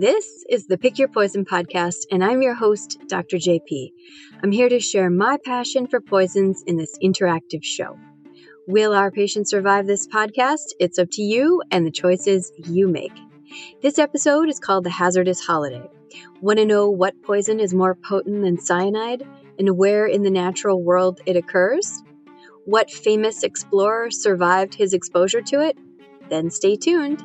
This is the Pick Your Poison podcast, and I'm your host, Dr. JP. I'm here to share my passion for poisons in this interactive show. Will our patients survive this podcast? It's up to you and the choices you make. This episode is called The Hazardous Holiday. Want to know what poison is more potent than cyanide and where in the natural world it occurs? What famous explorer survived his exposure to it? Then stay tuned.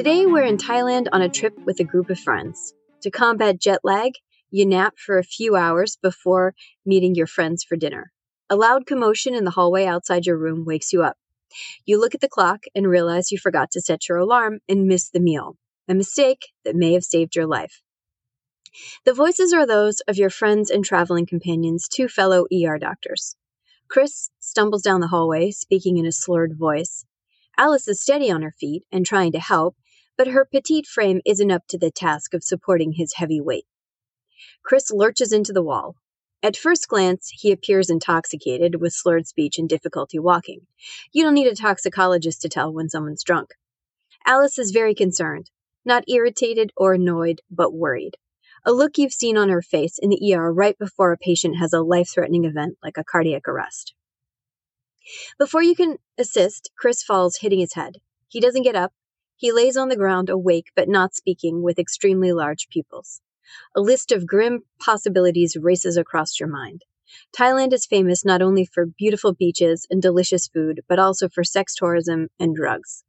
Today, we're in Thailand on a trip with a group of friends. To combat jet lag, you nap for a few hours before meeting your friends for dinner. A loud commotion in the hallway outside your room wakes you up. You look at the clock and realize you forgot to set your alarm and miss the meal, a mistake that may have saved your life. The voices are those of your friends and traveling companions, two fellow ER doctors. Chris stumbles down the hallway, speaking in a slurred voice. Alice is steady on her feet and trying to help, but her petite frame isn't up to the task of supporting his heavy weight. Chris lurches into the wall. At first glance, he appears intoxicated with slurred speech and difficulty walking. You don't need a toxicologist to tell when someone's drunk. Alice is very concerned, not irritated or annoyed, but worried. A look you've seen on her face in the ER right before a patient has a life threatening event like a cardiac arrest. Before you can assist, Chris falls, hitting his head. He doesn't get up, he lays on the ground, awake but not speaking, with extremely large pupils. A list of grim possibilities races across your mind. Thailand is famous not only for beautiful beaches and delicious food, but also for sex tourism and drugs.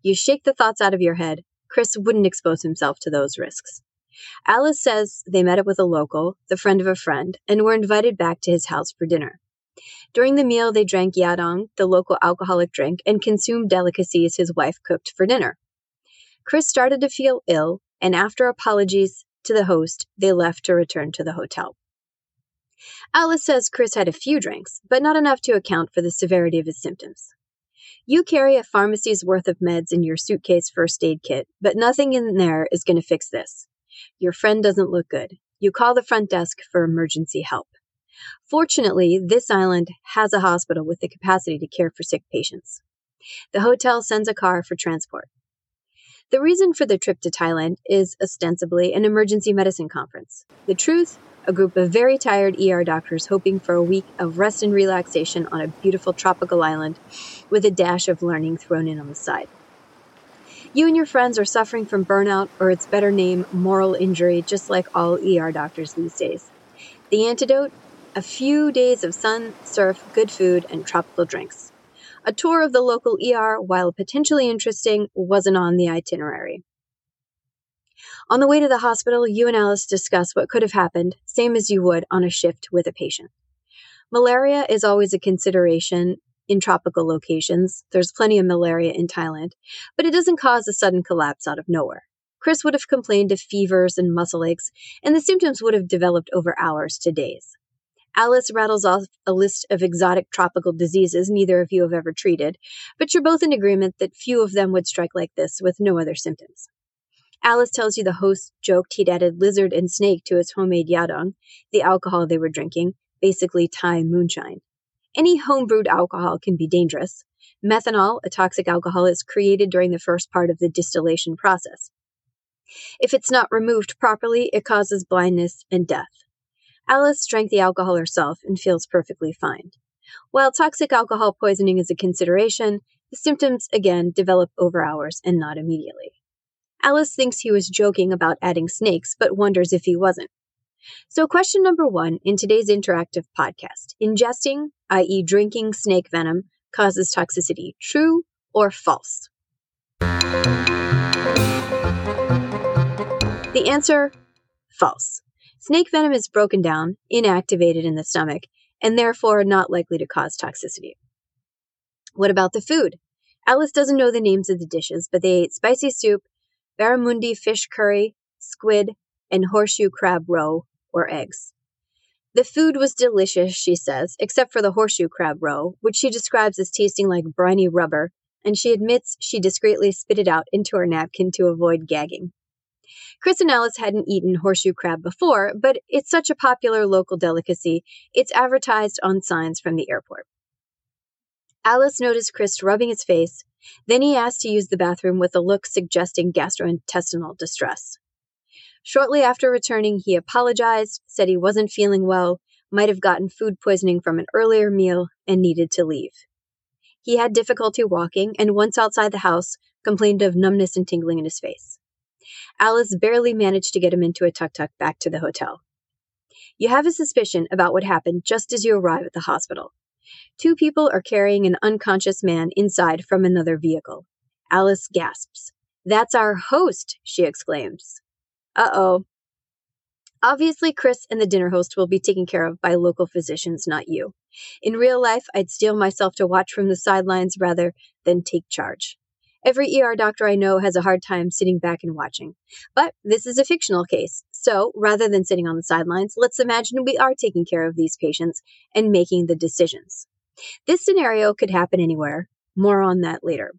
You shake the thoughts out of your head. Chris wouldn't expose himself to those risks. Alice says they met up with a local, the friend of a friend, and were invited back to his house for dinner. During the meal, they drank yadong, the local alcoholic drink, and consumed delicacies his wife cooked for dinner. Chris started to feel ill, and after apologies to the host, they left to return to the hotel. Alice says Chris had a few drinks, but not enough to account for the severity of his symptoms. You carry a pharmacy's worth of meds in your suitcase first aid kit, but nothing in there is going to fix this. Your friend doesn't look good. You call the front desk for emergency help. Fortunately, this island has a hospital with the capacity to care for sick patients. The hotel sends a car for transport. The reason for the trip to Thailand is ostensibly an emergency medicine conference. The truth, a group of very tired ER doctors hoping for a week of rest and relaxation on a beautiful tropical island with a dash of learning thrown in on the side. You and your friends are suffering from burnout, or its better name, moral injury, just like all ER doctors these days. The antidote? A few days of sun, surf, good food, and tropical drinks. A tour of the local ER, while potentially interesting, wasn't on the itinerary. On the way to the hospital, you and Alice discuss what could have happened, same as you would on a shift with a patient. Malaria is always a consideration in tropical locations. There's plenty of malaria in Thailand, but it doesn't cause a sudden collapse out of nowhere. Chris would have complained of fevers and muscle aches, and the symptoms would have developed over hours to days. Alice rattles off a list of exotic tropical diseases neither of you have ever treated, but you're both in agreement that few of them would strike like this with no other symptoms. Alice tells you the host joked he'd added lizard and snake to his homemade yadong, the alcohol they were drinking, basically Thai moonshine. Any homebrewed alcohol can be dangerous. Methanol, a toxic alcohol, is created during the first part of the distillation process. If it's not removed properly, it causes blindness and death. Alice drank the alcohol herself and feels perfectly fine. While toxic alcohol poisoning is a consideration, the symptoms again develop over hours and not immediately. Alice thinks he was joking about adding snakes, but wonders if he wasn't. So, question number one in today's interactive podcast ingesting, i.e., drinking snake venom, causes toxicity. True or false? The answer false. Snake venom is broken down, inactivated in the stomach, and therefore not likely to cause toxicity. What about the food? Alice doesn't know the names of the dishes, but they ate spicy soup, barramundi fish curry, squid, and horseshoe crab roe, or eggs. The food was delicious, she says, except for the horseshoe crab roe, which she describes as tasting like briny rubber, and she admits she discreetly spit it out into her napkin to avoid gagging. Chris and Alice hadn't eaten horseshoe crab before, but it's such a popular local delicacy, it's advertised on signs from the airport. Alice noticed Chris rubbing his face, Then he asked to use the bathroom with a look suggesting gastrointestinal distress. Shortly after returning, he apologized, said he wasn't feeling well, might have gotten food poisoning from an earlier meal, and needed to leave. He had difficulty walking, and once outside the house, complained of numbness and tingling in his face. Alice barely managed to get him into a tuk tuk back to the hotel. You have a suspicion about what happened just as you arrive at the hospital. Two people are carrying an unconscious man inside from another vehicle. Alice gasps. That's our host, she exclaims. Uh oh. Obviously, Chris and the dinner host will be taken care of by local physicians, not you. In real life, I'd steel myself to watch from the sidelines rather than take charge. Every ER doctor I know has a hard time sitting back and watching. But this is a fictional case, so rather than sitting on the sidelines, let's imagine we are taking care of these patients and making the decisions. This scenario could happen anywhere. More on that later.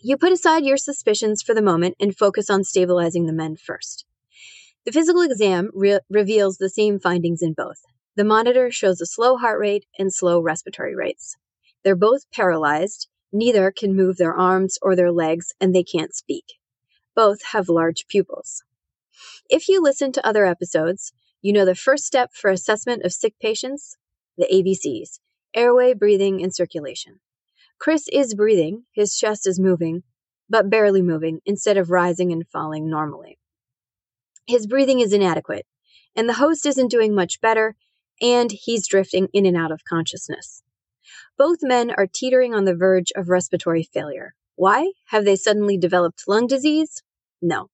You put aside your suspicions for the moment and focus on stabilizing the men first. The physical exam re- reveals the same findings in both. The monitor shows a slow heart rate and slow respiratory rates. They're both paralyzed, neither can move their arms or their legs, and they can't speak. Both have large pupils. If you listen to other episodes, you know the first step for assessment of sick patients the ABCs airway, breathing, and circulation. Chris is breathing, his chest is moving, but barely moving instead of rising and falling normally. His breathing is inadequate, and the host isn't doing much better, and he's drifting in and out of consciousness. Both men are teetering on the verge of respiratory failure. Why? Have they suddenly developed lung disease? No.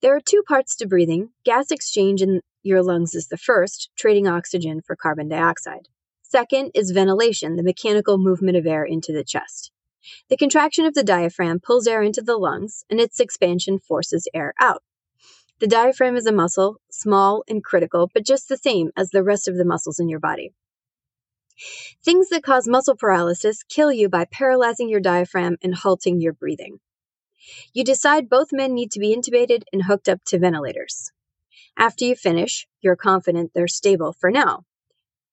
There are two parts to breathing. Gas exchange in your lungs is the first, trading oxygen for carbon dioxide. Second is ventilation, the mechanical movement of air into the chest. The contraction of the diaphragm pulls air into the lungs, and its expansion forces air out. The diaphragm is a muscle, small and critical, but just the same as the rest of the muscles in your body. Things that cause muscle paralysis kill you by paralyzing your diaphragm and halting your breathing. You decide both men need to be intubated and hooked up to ventilators. After you finish, you're confident they're stable for now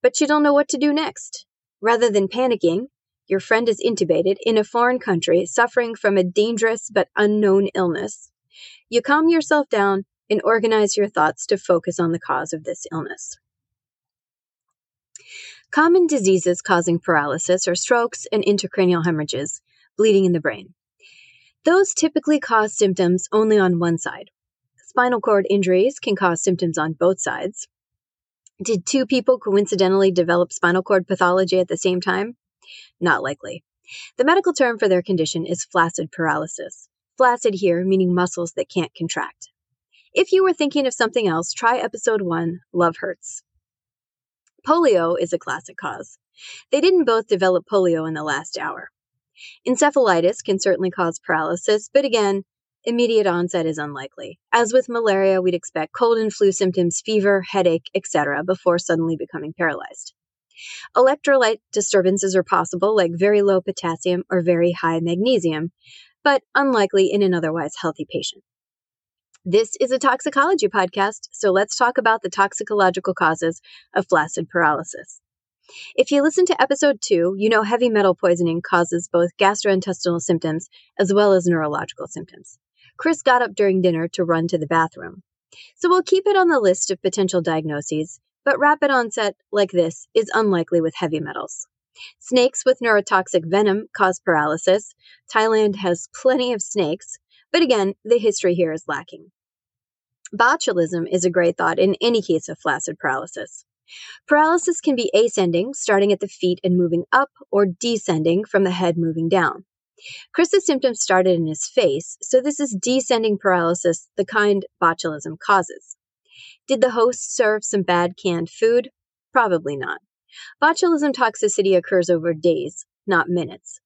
but you don't know what to do next. Rather than panicking, your friend is intubated in a foreign country suffering from a dangerous but unknown illness. You calm yourself down and organize your thoughts to focus on the cause of this illness. Common diseases causing paralysis are strokes and intracranial hemorrhages, bleeding in the brain. Those typically cause symptoms only on one side. Spinal cord injuries can cause symptoms on both sides. Did two people coincidentally develop spinal cord pathology at the same time? Not likely. The medical term for their condition is flaccid paralysis. Flaccid here meaning muscles that can't contract. If you were thinking of something else, try episode 1 Love Hurts. Polio is a classic cause. They didn't both develop polio in the last hour. Encephalitis can certainly cause paralysis, but again, immediate onset is unlikely. As with malaria, we'd expect cold and flu symptoms, fever, headache, etc., before suddenly becoming paralyzed. Electrolyte disturbances are possible, like very low potassium or very high magnesium, but unlikely in an otherwise healthy patient. This is a toxicology podcast, so let's talk about the toxicological causes of flaccid paralysis. If you listen to episode two, you know heavy metal poisoning causes both gastrointestinal symptoms as well as neurological symptoms. Chris got up during dinner to run to the bathroom. So we'll keep it on the list of potential diagnoses, but rapid onset like this is unlikely with heavy metals. Snakes with neurotoxic venom cause paralysis. Thailand has plenty of snakes, but again, the history here is lacking. Botulism is a great thought in any case of flaccid paralysis. Paralysis can be ascending, starting at the feet and moving up, or descending from the head moving down. Chris's symptoms started in his face, so this is descending paralysis, the kind botulism causes. Did the host serve some bad canned food? Probably not. Botulism toxicity occurs over days, not minutes.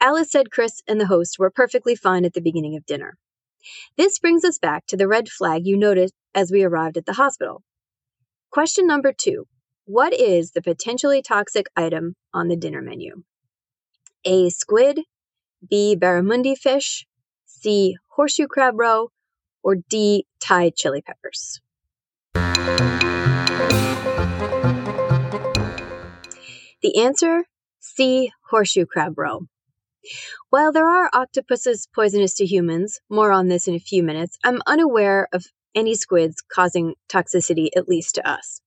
Alice said Chris and the host were perfectly fine at the beginning of dinner. This brings us back to the red flag you noticed as we arrived at the hospital. Question number two What is the potentially toxic item on the dinner menu? A. Squid, B. Barramundi fish, C. Horseshoe crab roe, or D. Thai chili peppers? The answer C. Horseshoe crab roe. While there are octopuses poisonous to humans, more on this in a few minutes, I'm unaware of any squids causing toxicity, at least to us.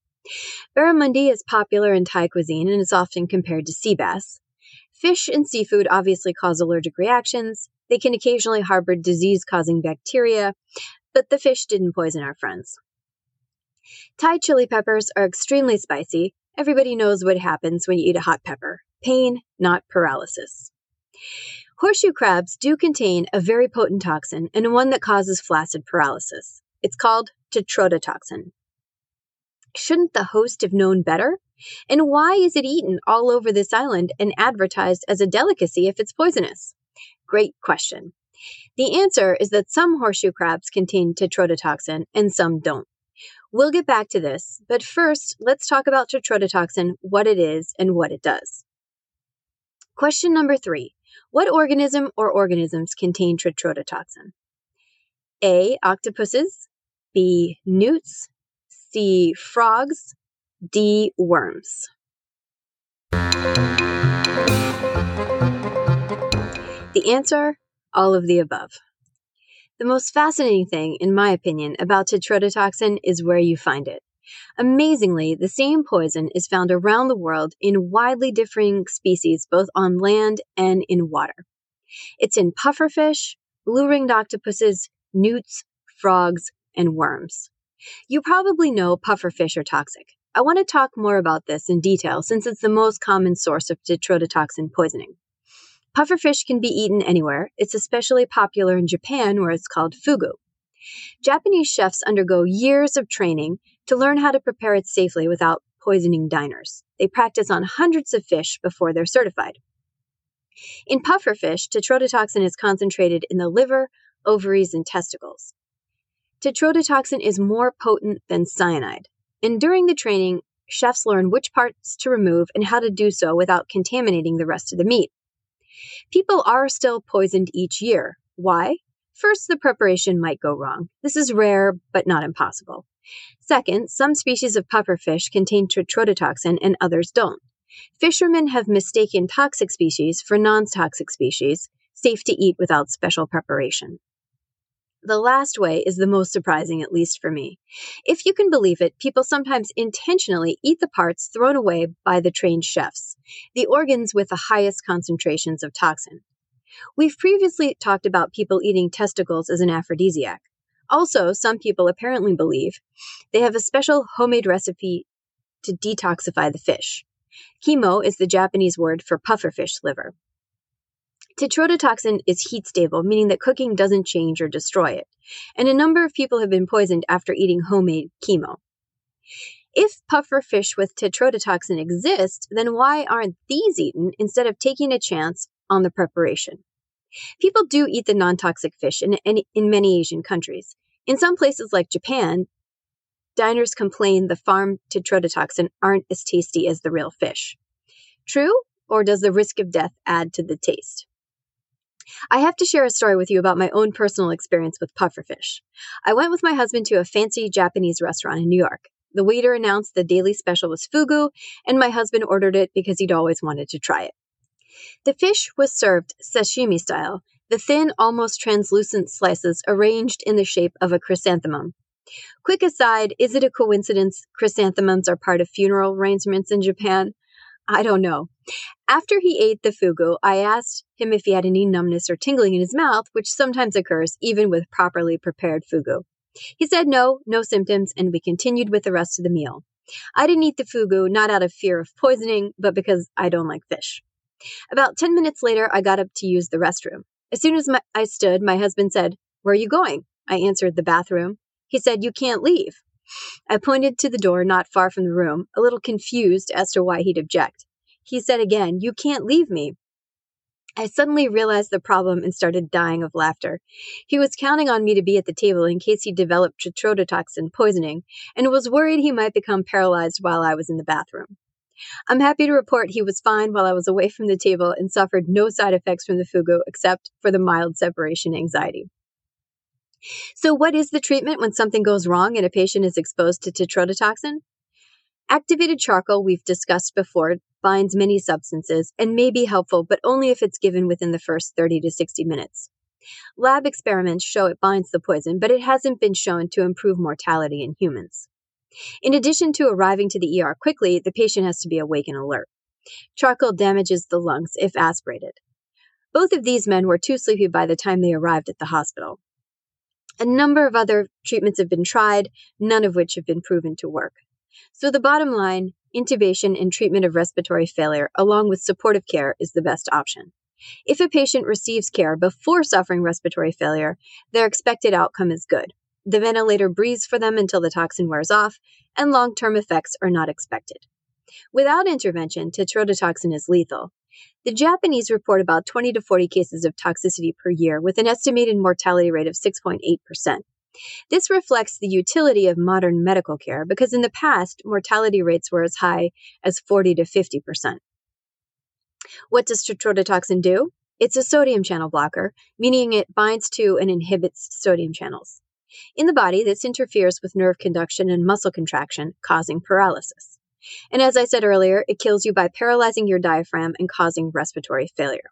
Barramundi is popular in Thai cuisine and is often compared to sea bass. Fish and seafood obviously cause allergic reactions. They can occasionally harbor disease causing bacteria, but the fish didn't poison our friends. Thai chili peppers are extremely spicy. Everybody knows what happens when you eat a hot pepper pain, not paralysis. Horseshoe crabs do contain a very potent toxin and one that causes flaccid paralysis. It's called tetrodotoxin. Shouldn't the host have known better? And why is it eaten all over this island and advertised as a delicacy if it's poisonous? Great question. The answer is that some horseshoe crabs contain tetrodotoxin and some don't. We'll get back to this, but first, let's talk about tetrodotoxin, what it is, and what it does. Question number three What organism or organisms contain tetrodotoxin? A. Octopuses, B. Newts, C. Frogs, D. Worms. The answer all of the above. The most fascinating thing, in my opinion, about tetrodotoxin is where you find it. Amazingly, the same poison is found around the world in widely differing species, both on land and in water. It's in pufferfish, blue ringed octopuses, newts, frogs, and worms. You probably know pufferfish are toxic. I want to talk more about this in detail since it's the most common source of tetrodotoxin poisoning. Pufferfish can be eaten anywhere. It's especially popular in Japan where it's called fugu. Japanese chefs undergo years of training to learn how to prepare it safely without poisoning diners. They practice on hundreds of fish before they're certified. In pufferfish, tetrodotoxin is concentrated in the liver, ovaries, and testicles. Tetrodotoxin is more potent than cyanide, and during the training, chefs learn which parts to remove and how to do so without contaminating the rest of the meat. People are still poisoned each year. Why? First, the preparation might go wrong. This is rare, but not impossible. Second, some species of pufferfish contain tetrodotoxin and others don't. Fishermen have mistaken toxic species for non toxic species, safe to eat without special preparation. The last way is the most surprising, at least for me. If you can believe it, people sometimes intentionally eat the parts thrown away by the trained chefs, the organs with the highest concentrations of toxin. We've previously talked about people eating testicles as an aphrodisiac. Also, some people apparently believe they have a special homemade recipe to detoxify the fish. Kimo is the Japanese word for pufferfish liver. Tetrodotoxin is heat stable, meaning that cooking doesn't change or destroy it, and a number of people have been poisoned after eating homemade kimo. If puffer fish with tetrodotoxin exist, then why aren't these eaten instead of taking a chance on the preparation? People do eat the non toxic fish in, in, in many Asian countries. In some places like Japan, diners complain the farm tetrodotoxin aren't as tasty as the real fish. True, or does the risk of death add to the taste? I have to share a story with you about my own personal experience with pufferfish. I went with my husband to a fancy Japanese restaurant in New York. The waiter announced the daily special was fugu, and my husband ordered it because he'd always wanted to try it. The fish was served sashimi style, the thin, almost translucent slices arranged in the shape of a chrysanthemum. Quick aside, is it a coincidence chrysanthemums are part of funeral arrangements in Japan? I don't know. After he ate the fugu, I asked him if he had any numbness or tingling in his mouth, which sometimes occurs even with properly prepared fugu. He said no, no symptoms, and we continued with the rest of the meal. I didn't eat the fugu not out of fear of poisoning, but because I don't like fish. About 10 minutes later, I got up to use the restroom. As soon as my, I stood, my husband said, Where are you going? I answered, The bathroom. He said, You can't leave. I pointed to the door not far from the room, a little confused as to why he'd object. He said again, You can't leave me. I suddenly realized the problem and started dying of laughter. He was counting on me to be at the table in case he developed tetrodotoxin poisoning and was worried he might become paralyzed while I was in the bathroom. I'm happy to report he was fine while I was away from the table and suffered no side effects from the fugu except for the mild separation anxiety. So, what is the treatment when something goes wrong and a patient is exposed to tetrodotoxin? Activated charcoal, we've discussed before, binds many substances and may be helpful, but only if it's given within the first 30 to 60 minutes. Lab experiments show it binds the poison, but it hasn't been shown to improve mortality in humans. In addition to arriving to the ER quickly, the patient has to be awake and alert. Charcoal damages the lungs if aspirated. Both of these men were too sleepy by the time they arrived at the hospital. A number of other treatments have been tried, none of which have been proven to work. So the bottom line, intubation and treatment of respiratory failure, along with supportive care, is the best option. If a patient receives care before suffering respiratory failure, their expected outcome is good. The ventilator breathes for them until the toxin wears off, and long term effects are not expected. Without intervention, tetrodotoxin is lethal. The Japanese report about 20 to 40 cases of toxicity per year, with an estimated mortality rate of 6.8%. This reflects the utility of modern medical care because in the past, mortality rates were as high as 40 to 50%. What does tetrodotoxin do? It's a sodium channel blocker, meaning it binds to and inhibits sodium channels. In the body, this interferes with nerve conduction and muscle contraction, causing paralysis. And as I said earlier, it kills you by paralyzing your diaphragm and causing respiratory failure.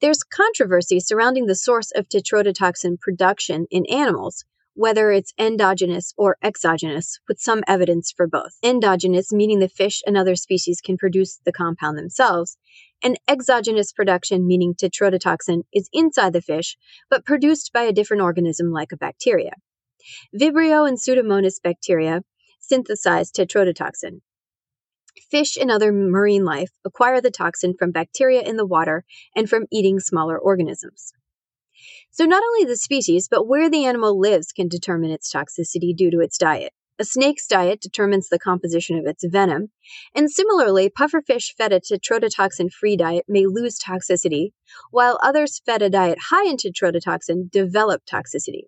There's controversy surrounding the source of tetrodotoxin production in animals, whether it's endogenous or exogenous, with some evidence for both. Endogenous, meaning the fish and other species can produce the compound themselves, and exogenous production, meaning tetrodotoxin, is inside the fish, but produced by a different organism like a bacteria. Vibrio and Pseudomonas bacteria synthesize tetrodotoxin. Fish and other marine life acquire the toxin from bacteria in the water and from eating smaller organisms. So, not only the species, but where the animal lives can determine its toxicity due to its diet. A snake's diet determines the composition of its venom, and similarly, pufferfish fed a tetrodotoxin free diet may lose toxicity, while others fed a diet high in tetrodotoxin develop toxicity.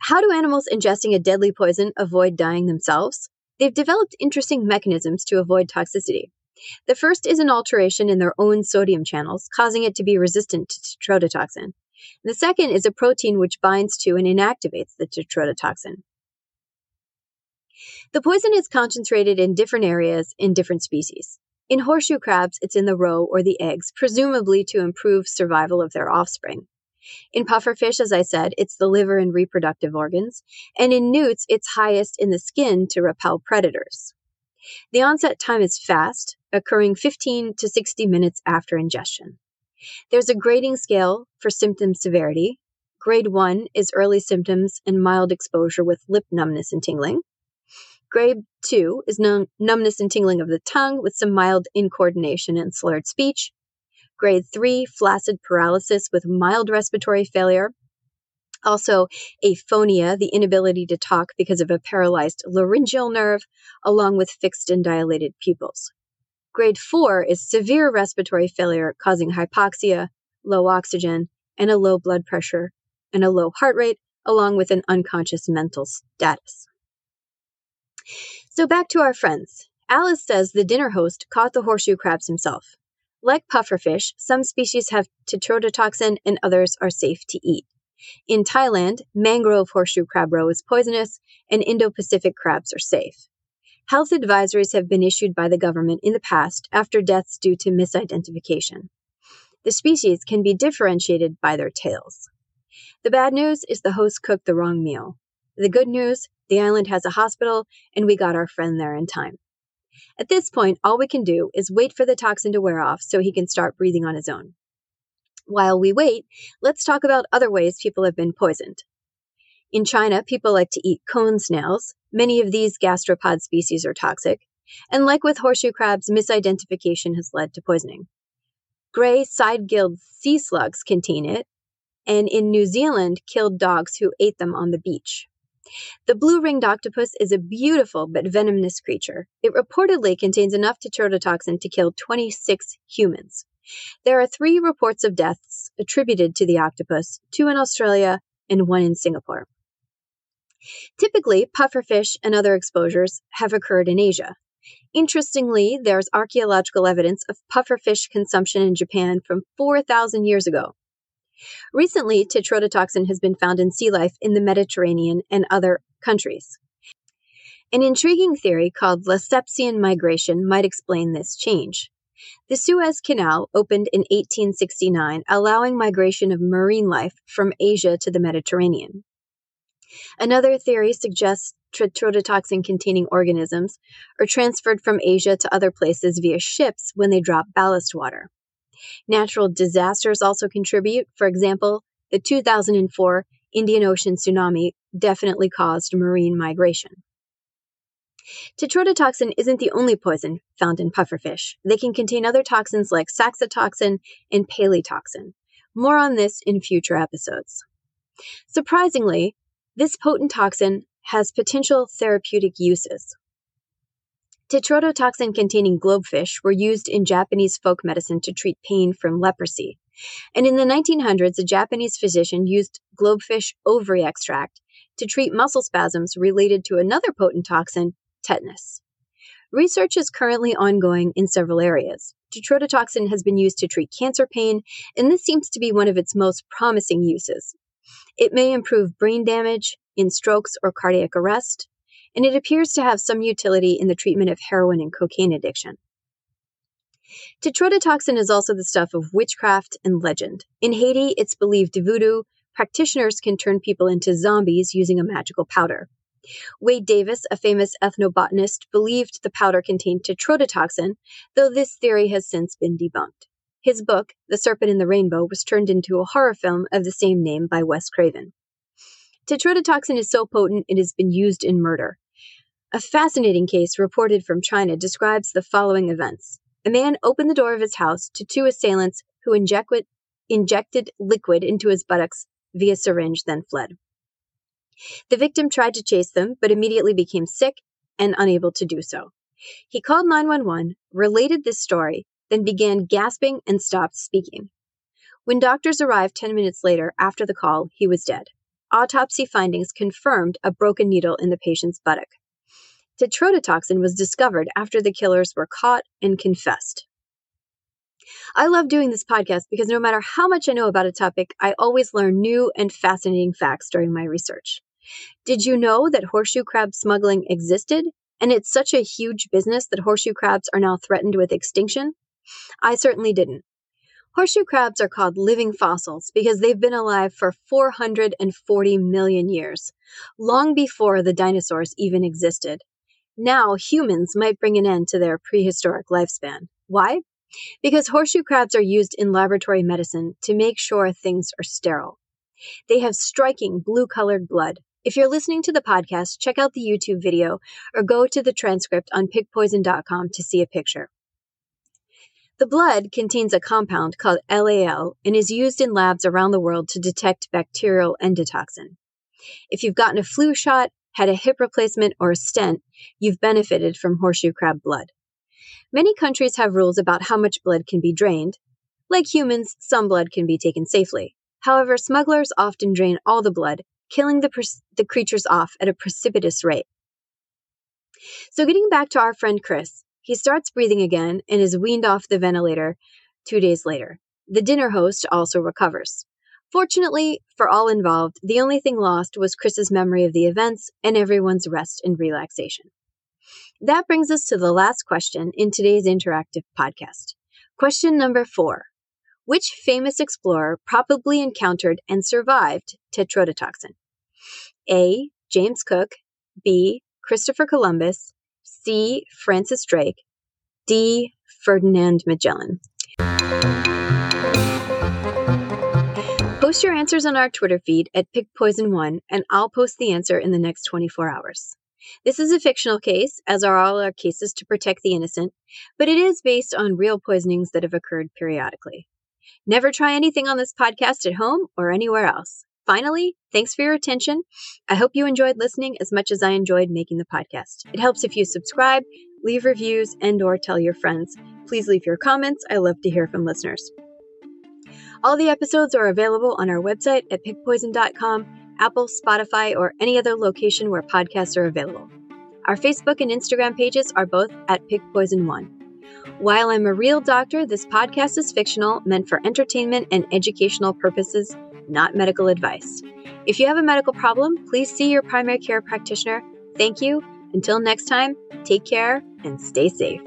How do animals ingesting a deadly poison avoid dying themselves? They've developed interesting mechanisms to avoid toxicity. The first is an alteration in their own sodium channels, causing it to be resistant to tetrodotoxin. The second is a protein which binds to and inactivates the tetrodotoxin. The poison is concentrated in different areas in different species. In horseshoe crabs, it's in the roe or the eggs, presumably to improve survival of their offspring. In pufferfish, as I said, it's the liver and reproductive organs, and in newts, it's highest in the skin to repel predators. The onset time is fast, occurring 15 to 60 minutes after ingestion. There's a grading scale for symptom severity. Grade 1 is early symptoms and mild exposure with lip numbness and tingling. Grade 2 is numbness and tingling of the tongue with some mild incoordination and slurred speech. Grade 3, flaccid paralysis with mild respiratory failure. Also, aphonia, the inability to talk because of a paralyzed laryngeal nerve, along with fixed and dilated pupils. Grade 4 is severe respiratory failure causing hypoxia, low oxygen, and a low blood pressure, and a low heart rate, along with an unconscious mental status. So back to our friends. Alice says the dinner host caught the horseshoe crabs himself. Like pufferfish, some species have tetrodotoxin and others are safe to eat. In Thailand, mangrove horseshoe crab roe is poisonous and Indo-Pacific crabs are safe. Health advisories have been issued by the government in the past after deaths due to misidentification. The species can be differentiated by their tails. The bad news is the host cooked the wrong meal. The good news, the island has a hospital and we got our friend there in time. At this point, all we can do is wait for the toxin to wear off so he can start breathing on his own. While we wait, let's talk about other ways people have been poisoned. In China, people like to eat cone snails. Many of these gastropod species are toxic. And like with horseshoe crabs, misidentification has led to poisoning. Gray side gilled sea slugs contain it, and in New Zealand, killed dogs who ate them on the beach. The blue ringed octopus is a beautiful but venomous creature. It reportedly contains enough tetrodotoxin to kill 26 humans. There are three reports of deaths attributed to the octopus, two in Australia and one in Singapore. Typically, pufferfish and other exposures have occurred in Asia. Interestingly, there's archaeological evidence of pufferfish consumption in Japan from 4,000 years ago. Recently, tetrodotoxin has been found in sea life in the Mediterranean and other countries. An intriguing theory called Lessepsian migration might explain this change. The Suez Canal opened in 1869, allowing migration of marine life from Asia to the Mediterranean. Another theory suggests tetrodotoxin containing organisms are transferred from Asia to other places via ships when they drop ballast water. Natural disasters also contribute. For example, the 2004 Indian Ocean tsunami definitely caused marine migration. Tetrodotoxin isn't the only poison found in pufferfish. They can contain other toxins like saxitoxin and palytoxin. More on this in future episodes. Surprisingly, this potent toxin has potential therapeutic uses. Tetrodotoxin containing globefish were used in Japanese folk medicine to treat pain from leprosy. And in the 1900s, a Japanese physician used globefish ovary extract to treat muscle spasms related to another potent toxin, tetanus. Research is currently ongoing in several areas. Tetrodotoxin has been used to treat cancer pain, and this seems to be one of its most promising uses. It may improve brain damage in strokes or cardiac arrest, and it appears to have some utility in the treatment of heroin and cocaine addiction. Tetrodotoxin is also the stuff of witchcraft and legend. In Haiti, it's believed voodoo practitioners can turn people into zombies using a magical powder. Wade Davis, a famous ethnobotanist, believed the powder contained tetrodotoxin, though this theory has since been debunked. His book, The Serpent and the Rainbow, was turned into a horror film of the same name by Wes Craven. Tetrodotoxin is so potent it has been used in murder. A fascinating case reported from China describes the following events. A man opened the door of his house to two assailants who inject- injected liquid into his buttocks via syringe, then fled. The victim tried to chase them, but immediately became sick and unable to do so. He called 911, related this story, then began gasping and stopped speaking. When doctors arrived 10 minutes later after the call, he was dead. Autopsy findings confirmed a broken needle in the patient's buttock. Tetrodotoxin was discovered after the killers were caught and confessed. I love doing this podcast because no matter how much I know about a topic, I always learn new and fascinating facts during my research. Did you know that horseshoe crab smuggling existed? And it's such a huge business that horseshoe crabs are now threatened with extinction? I certainly didn't. Horseshoe crabs are called living fossils because they've been alive for 440 million years, long before the dinosaurs even existed. Now, humans might bring an end to their prehistoric lifespan. Why? Because horseshoe crabs are used in laboratory medicine to make sure things are sterile. They have striking blue colored blood. If you're listening to the podcast, check out the YouTube video or go to the transcript on pigpoison.com to see a picture. The blood contains a compound called LAL and is used in labs around the world to detect bacterial endotoxin. If you've gotten a flu shot, had a hip replacement, or a stent, you've benefited from horseshoe crab blood. Many countries have rules about how much blood can be drained. Like humans, some blood can be taken safely. However, smugglers often drain all the blood, killing the, pre- the creatures off at a precipitous rate. So, getting back to our friend Chris, he starts breathing again and is weaned off the ventilator two days later. The dinner host also recovers. Fortunately for all involved, the only thing lost was Chris's memory of the events and everyone's rest and relaxation. That brings us to the last question in today's interactive podcast. Question number four Which famous explorer probably encountered and survived tetrodotoxin? A. James Cook, B. Christopher Columbus, C. Francis Drake. D. Ferdinand Magellan. Post your answers on our Twitter feed at PigPoison1, and I'll post the answer in the next 24 hours. This is a fictional case, as are all our cases to protect the innocent, but it is based on real poisonings that have occurred periodically. Never try anything on this podcast at home or anywhere else. Finally, thanks for your attention. I hope you enjoyed listening as much as I enjoyed making the podcast. It helps if you subscribe, leave reviews, and or tell your friends. Please leave your comments. I love to hear from listeners. All the episodes are available on our website at pigpoison.com, Apple, Spotify, or any other location where podcasts are available. Our Facebook and Instagram pages are both at pigpoison1. While I'm a real doctor, this podcast is fictional, meant for entertainment and educational purposes not medical advice. If you have a medical problem, please see your primary care practitioner. Thank you, Until next time, take care and stay safe.